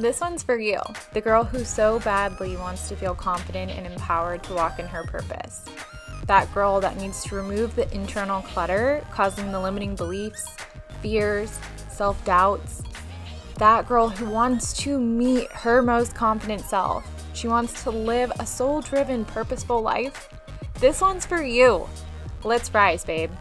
This one's for you, the girl who so badly wants to feel confident and empowered to walk in her purpose. That girl that needs to remove the internal clutter causing the limiting beliefs, fears, self doubts. That girl who wants to meet her most confident self. She wants to live a soul driven, purposeful life. This one's for you. Let's rise, babe.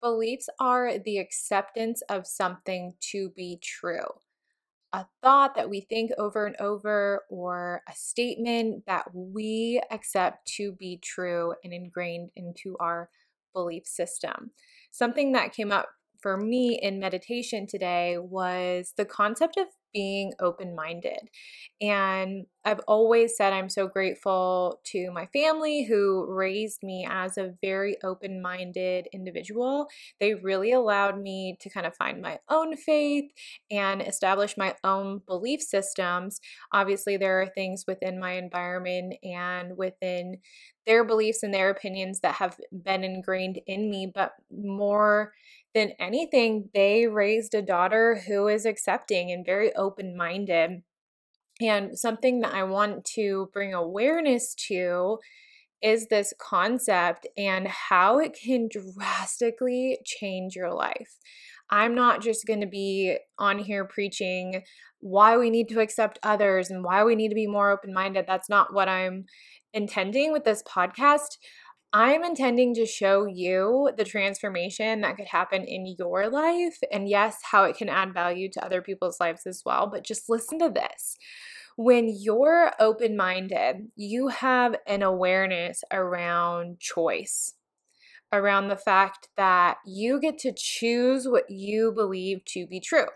Beliefs are the acceptance of something to be true. A thought that we think over and over, or a statement that we accept to be true and ingrained into our belief system. Something that came up for me in meditation today was the concept of being open minded. And I've always said I'm so grateful to my family who raised me as a very open minded individual. They really allowed me to kind of find my own faith and establish my own belief systems. Obviously, there are things within my environment and within their beliefs and their opinions that have been ingrained in me, but more than anything, they raised a daughter who is accepting and very open minded. And something that I want to bring awareness to is this concept and how it can drastically change your life. I'm not just going to be on here preaching why we need to accept others and why we need to be more open minded. That's not what I'm intending with this podcast. I'm intending to show you the transformation that could happen in your life, and yes, how it can add value to other people's lives as well. But just listen to this. When you're open minded, you have an awareness around choice, around the fact that you get to choose what you believe to be true.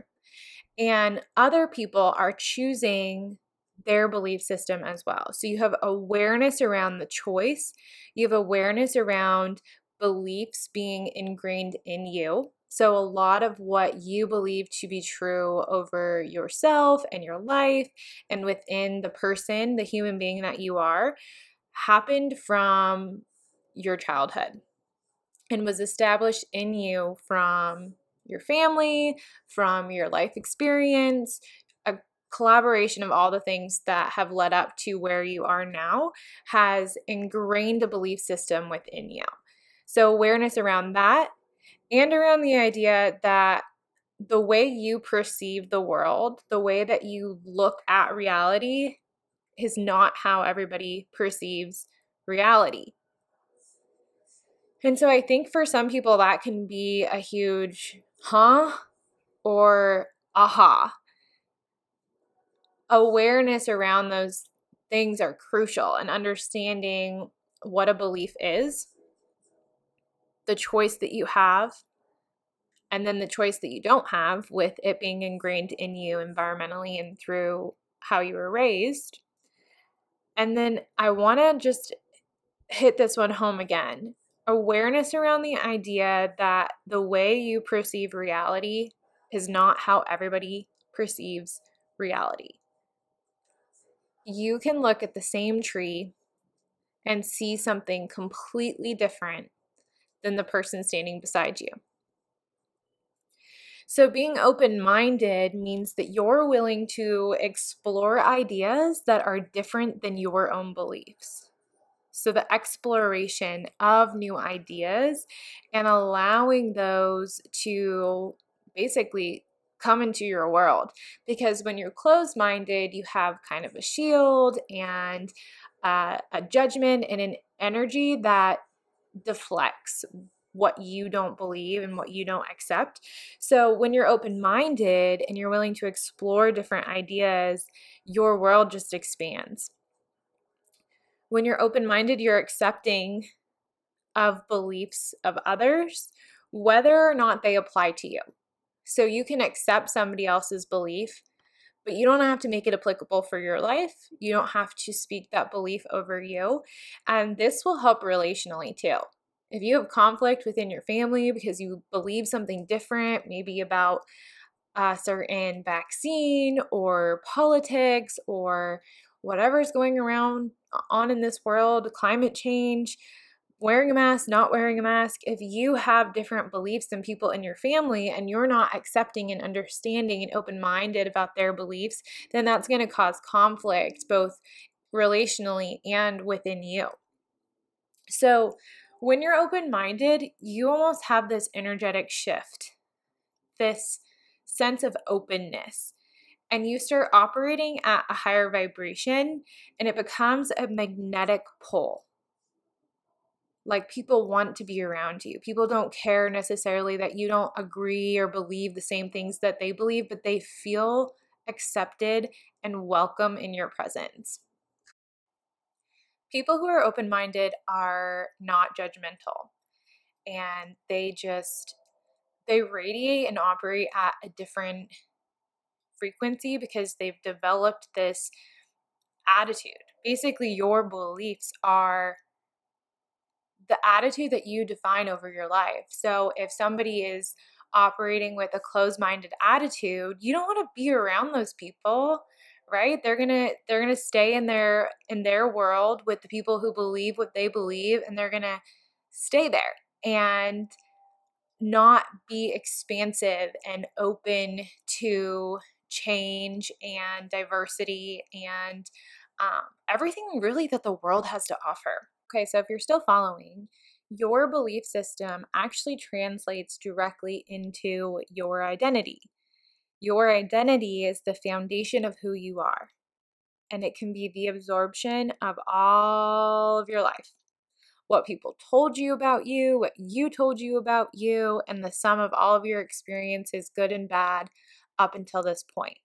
And other people are choosing their belief system as well. So you have awareness around the choice, you have awareness around beliefs being ingrained in you. So, a lot of what you believe to be true over yourself and your life and within the person, the human being that you are, happened from your childhood and was established in you from your family, from your life experience, collaboration of all the things that have led up to where you are now has ingrained a belief system within you. So, awareness around that and around the idea that the way you perceive the world, the way that you look at reality, is not how everybody perceives reality. And so I think for some people that can be a huge huh or aha awareness around those things are crucial and understanding what a belief is, the choice that you have, and then the choice that you don't have with it being ingrained in you environmentally and through how you were raised. And then I want to just hit this one home again. Awareness around the idea that the way you perceive reality is not how everybody perceives reality you can look at the same tree and see something completely different than the person standing beside you. So, being open minded means that you're willing to explore ideas that are different than your own beliefs. So, the exploration of new ideas and allowing those to basically come into your world. Because when you're closed minded, you have kind of a shield and uh, a judgment and an energy that deflects what you don't believe and what you don't accept. So when you're open minded and you're willing to explore different ideas, your world just expands. When you're open minded, you're accepting of beliefs of others, whether or not they apply to you. So you can accept somebody else's belief, but you don't have to make it applicable for your life. You don't have to speak that belief over you. And this will help relationally too. If you have conflict within your family because you believe something different, maybe about a certain vaccine or politics or whatever's going around on in this world, climate change, wearing a mask, not wearing a mask, if you have different beliefs than people in your family and you're not accepting and understanding and open minded about their beliefs, then that's going to cause conflict both relationally and within you. So, when you're open minded, you almost have this energetic shift, this sense of openness and you start operating at a higher vibration and it becomes a magnetic pull. Like people want to be around you. People don't care necessarily that you don't agree or believe the same things that they believe, but they feel accepted and welcome in your presence. People who are open minded are not judgmental and they just they radiate and operate at a different frequency because they've developed this attitude. Basically, your beliefs are the attitude that you define over your life. So if somebody is operating with a closed-minded attitude, you don't want to be around those people, right? They're to they're to stay in their in their world with the people who believe what they believe and they're to stay there. And not be expansive and open to change and diversity and um, everything really that the world has to offer. Okay, so if you're still following, your belief system actually translates directly into your identity. Your identity is the foundation of who you are, and it can be the absorption of all of your life. What people told you about you, what you told you about you, and the sum of all of your experiences, good and bad, up until this point.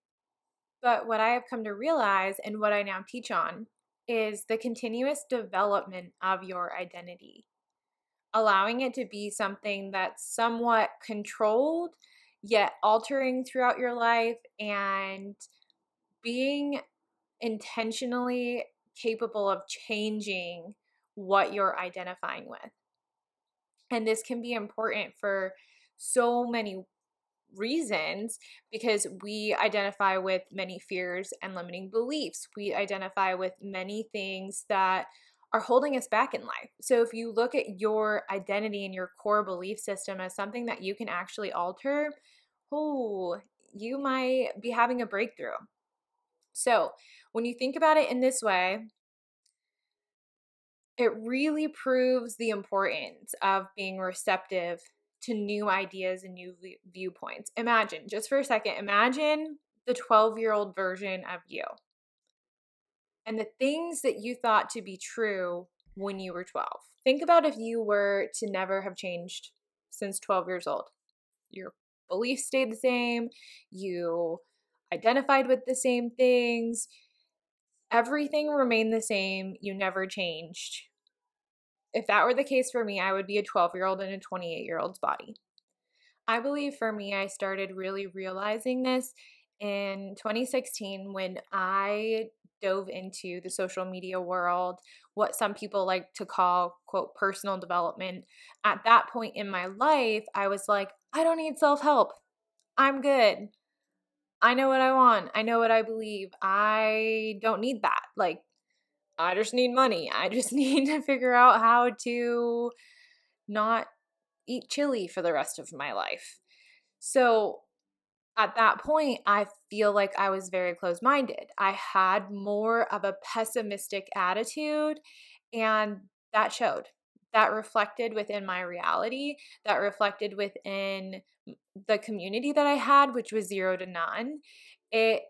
But what I have come to realize and what I now teach on is the continuous development of your identity, allowing it to be something that's somewhat controlled, yet altering throughout your life, and being intentionally capable of changing what you're identifying with. And this can be important for so many reasons because we identify with many fears and limiting beliefs. We identify with many things that are holding us back in life. So if you look at your identity and your core belief system as something that you can actually alter, oh, you might be having a breakthrough. So, when you think about it in this way, it really proves the importance of being receptive to new ideas and new viewpoints. Imagine, just for a second, imagine the 12 year old version of you and the things that you thought to be true when you were 12. Think about if you were to never have changed since 12 years old. Your beliefs stayed the same, you identified with the same things, everything remained the same, you never changed if that were the case for me, I would be a 12 year old in a 28 year old's body. I believe for me, I started really realizing this in 2016 when I dove into the social media world, what some people like to call, quote, personal development. At that point in my life, I was like, I don't need self help. I'm good. I know what I want. I know what I believe. I don't need that. Like, I just need money. I just need to figure out how to not eat chili for the rest of my life. So at that point, I feel like I was very close minded. I had more of a pessimistic attitude, and that showed. That reflected within my reality, that reflected within the community that I had, which was zero to none. It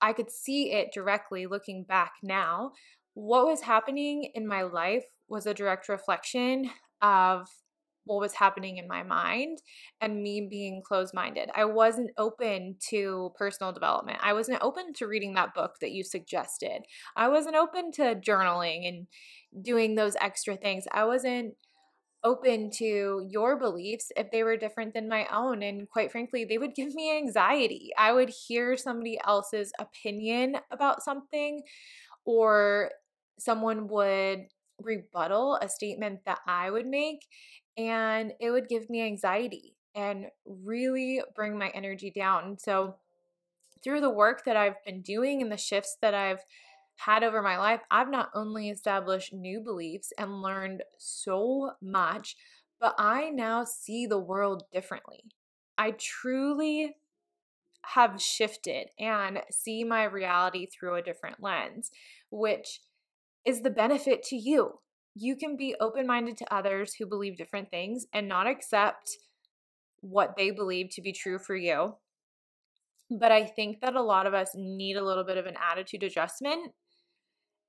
I could see it directly looking back now what was happening in my life was a direct reflection of what was happening in my mind and me being closed minded. I wasn't open to personal development. I wasn't open to reading that book that you suggested. I wasn't open to journaling and doing those extra things. I wasn't open to your beliefs if they were different than my own. And quite frankly, they would give me anxiety. I would hear somebody else's opinion about something or someone would rebuttal a statement that I would make, and it would give me anxiety and really bring my energy down. So, through the work that I've been doing and the shifts that I've had over my life, I've not only established new beliefs and learned so much, but I now see the world differently. I truly have shifted and see my reality through a different lens, which is the benefit to you. You can be open minded to others who believe different things and not accept what they believe to be true for you. But I think that a lot of us need a little bit of an attitude adjustment.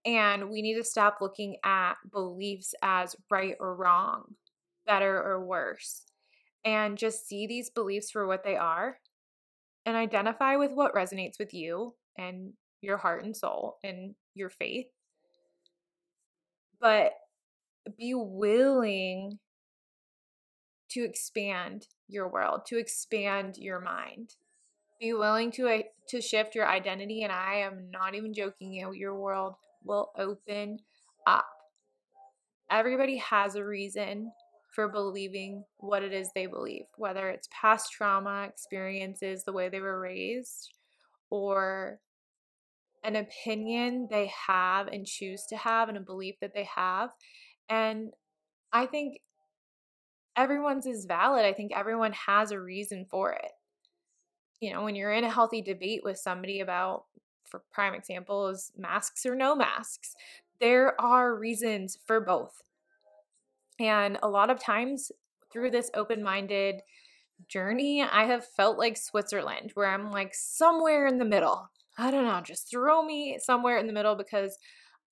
And we need to stop looking at beliefs as right or wrong, better or worse, and just see these beliefs for what they are and identify with what resonates with you and your heart and soul and your faith. But be willing to expand your world, to expand your mind. Be willing to uh, to shift your identity and I am not even joking you, your world will open up. Everybody has a reason for believing what it is they believe, whether it's past trauma, experiences, the way they were raised, or an opinion they have and choose to have and a belief that they have. And I think everyone's is valid. I think everyone has a reason for it. You know, when you're in a healthy debate with somebody about, for prime example, is masks or no masks, there are reasons for both. And a lot of times through this open minded journey, I have felt like Switzerland, where I'm like somewhere in the middle. I don't know, just throw me somewhere in the middle because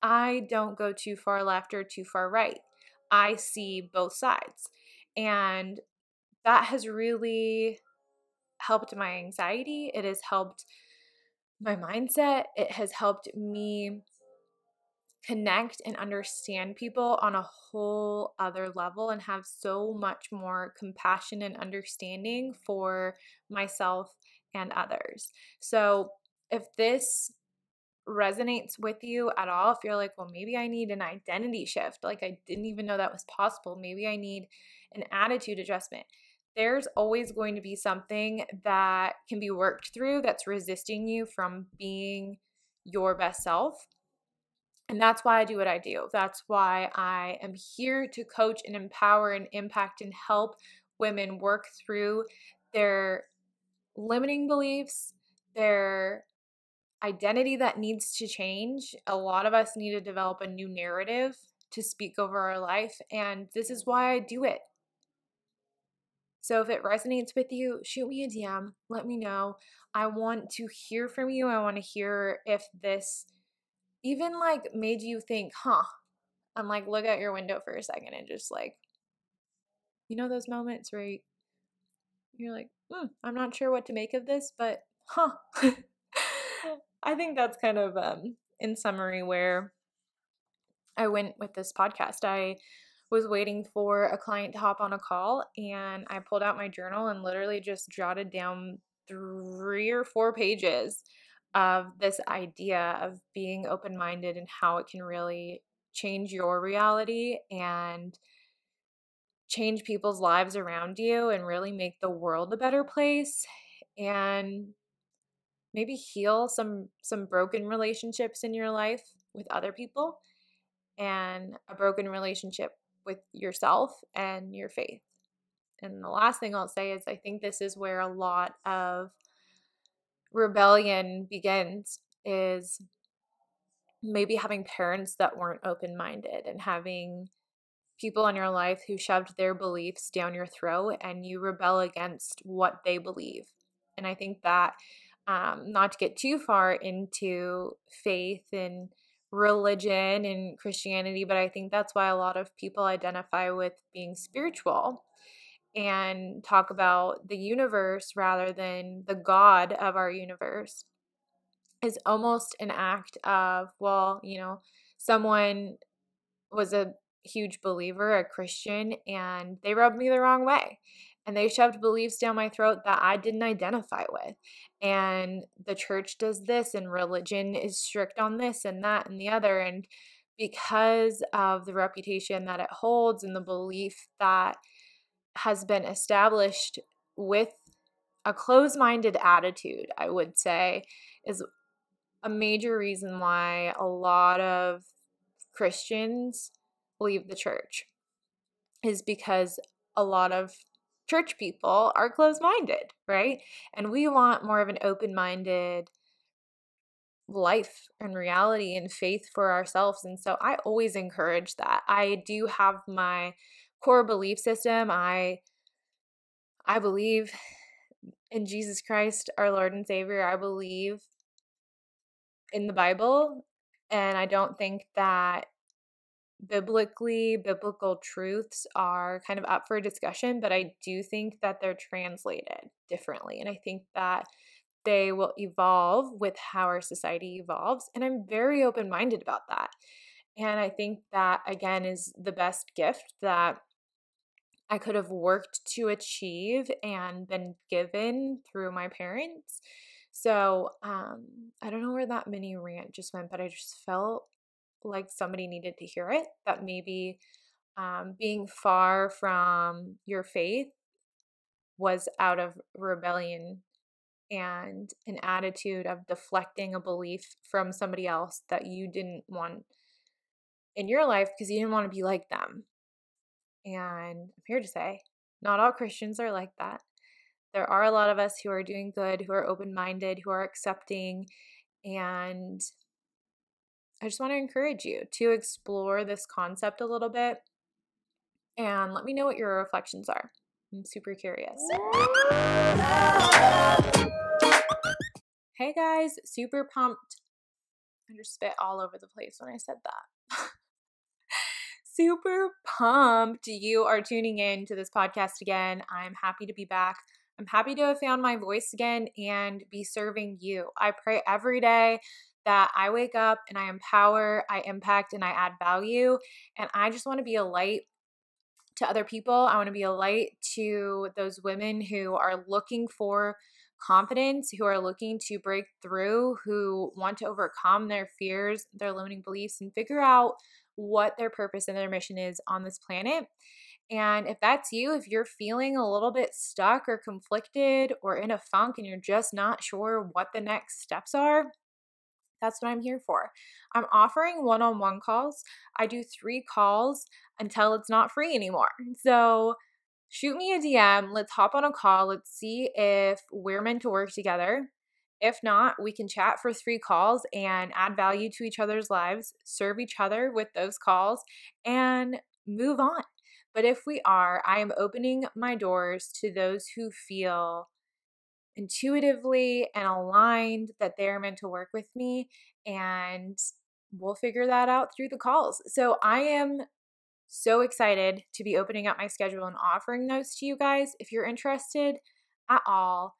I don't go too far left or too far right. I see both sides. And that has really helped my anxiety. It has helped my mindset. It has helped me connect and understand people on a whole other level and have so much more compassion and understanding for myself and others. So, if this resonates with you at all, if you're like, well, maybe I need an identity shift, like I didn't even know that was possible, maybe I need an attitude adjustment. There's always going to be something that can be worked through that's resisting you from being your best self. And that's why I do what I do. That's why I am here to coach and empower and impact and help women work through their limiting beliefs, their identity that needs to change. A lot of us need to develop a new narrative to speak over our life. And this is why I do it. So if it resonates with you, shoot me a DM. Let me know. I want to hear from you. I want to hear if this even like made you think, huh? I'm like, look out your window for a second and just like, you know, those moments where you're like, hmm, I'm not sure what to make of this, but huh. I think that's kind of, um, in summary, where I went with this podcast. I was waiting for a client to hop on a call and I pulled out my journal and literally just jotted down three or four pages of this idea of being open minded and how it can really change your reality and change people's lives around you and really make the world a better place and maybe heal some some broken relationships in your life with other people and a broken relationship with yourself and your faith. And the last thing I'll say is I think this is where a lot of rebellion begins is maybe having parents that weren't open minded and having people in your life who shoved their beliefs down your throat and you rebel against what they believe. And I think that, um, not to get too far into faith and religion and Christianity, but I think that's why a lot of people identify with being spiritual and talk about the universe rather than the God of our universe is almost an act of, well, you know, someone was a huge believer, a Christian, and they rubbed me the wrong way. And they shoved beliefs down my throat that I didn't identify with. And the church does this, and religion is strict on this and that and the other. And because of the reputation that it holds and the belief that has been established with a closed minded attitude, I would say, is a major reason why a lot of Christians leave the church is because a lot of church people are closed minded, right? And we want more of an open minded life and reality and faith for ourselves. And so I always encourage that. I do have my core belief system. I I believe in Jesus Christ, our Lord and Savior. I believe in the Bible. And I don't think that biblically, biblical truths are kind of up for discussion, but I do think that they're translated differently. And I think that they will evolve with how our society evolves. And I'm very open minded about that. And I think that, again, is the best gift that I could have worked to achieve and been given through my parents. So um, I don't know where that mini rant just went, but I just felt like somebody needed to hear it. That maybe um, being far from your faith was out of rebellion and an attitude of deflecting a belief from somebody else that you didn't want in your life because you didn't want to be like them. And I'm here to say, not all Christians are like that. There are a lot of us who are doing good, who are open minded, who are accepting. And I just want to encourage you to explore this concept a little bit and let me know what your reflections are. I'm super curious. Hey guys, super pumped. I just spit all over the place when I said that. super pumped you are tuning in to this podcast again. I'm happy to be back. I'm happy to have found my voice again and be serving you. I pray every day that I wake up and I empower, I impact, and I add value. And I just want to be a light to other people. I want to be a light to those women who are looking for confidence, who are looking to break through, who want to overcome their fears, their limiting beliefs, and figure out what their purpose and their mission is on this planet. And if that's you, if you're feeling a little bit stuck or conflicted or in a funk and you're just not sure what the next steps are, that's what I'm here for. I'm offering one on one calls. I do three calls until it's not free anymore. So shoot me a DM. Let's hop on a call. Let's see if we're meant to work together. If not, we can chat for three calls and add value to each other's lives, serve each other with those calls, and move on. But if we are, I am opening my doors to those who feel intuitively and aligned that they're meant to work with me. And we'll figure that out through the calls. So I am so excited to be opening up my schedule and offering those to you guys. If you're interested at all,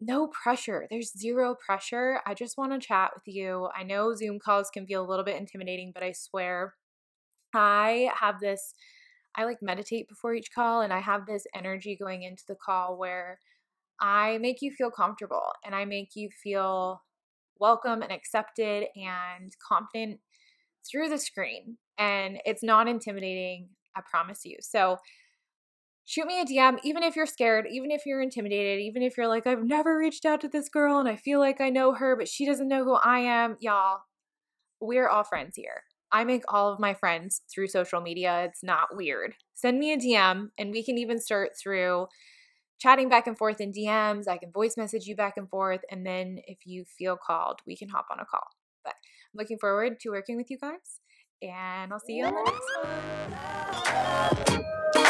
no pressure. There's zero pressure. I just want to chat with you. I know Zoom calls can feel a little bit intimidating, but I swear I have this. I like meditate before each call, and I have this energy going into the call where I make you feel comfortable and I make you feel welcome and accepted and confident through the screen. And it's not intimidating, I promise you. So shoot me a DM, even if you're scared, even if you're intimidated, even if you're like, I've never reached out to this girl and I feel like I know her, but she doesn't know who I am. Y'all, we're all friends here. I make all of my friends through social media. It's not weird. Send me a DM and we can even start through chatting back and forth in DMs. I can voice message you back and forth. And then if you feel called, we can hop on a call. But I'm looking forward to working with you guys. And I'll see you on the next one.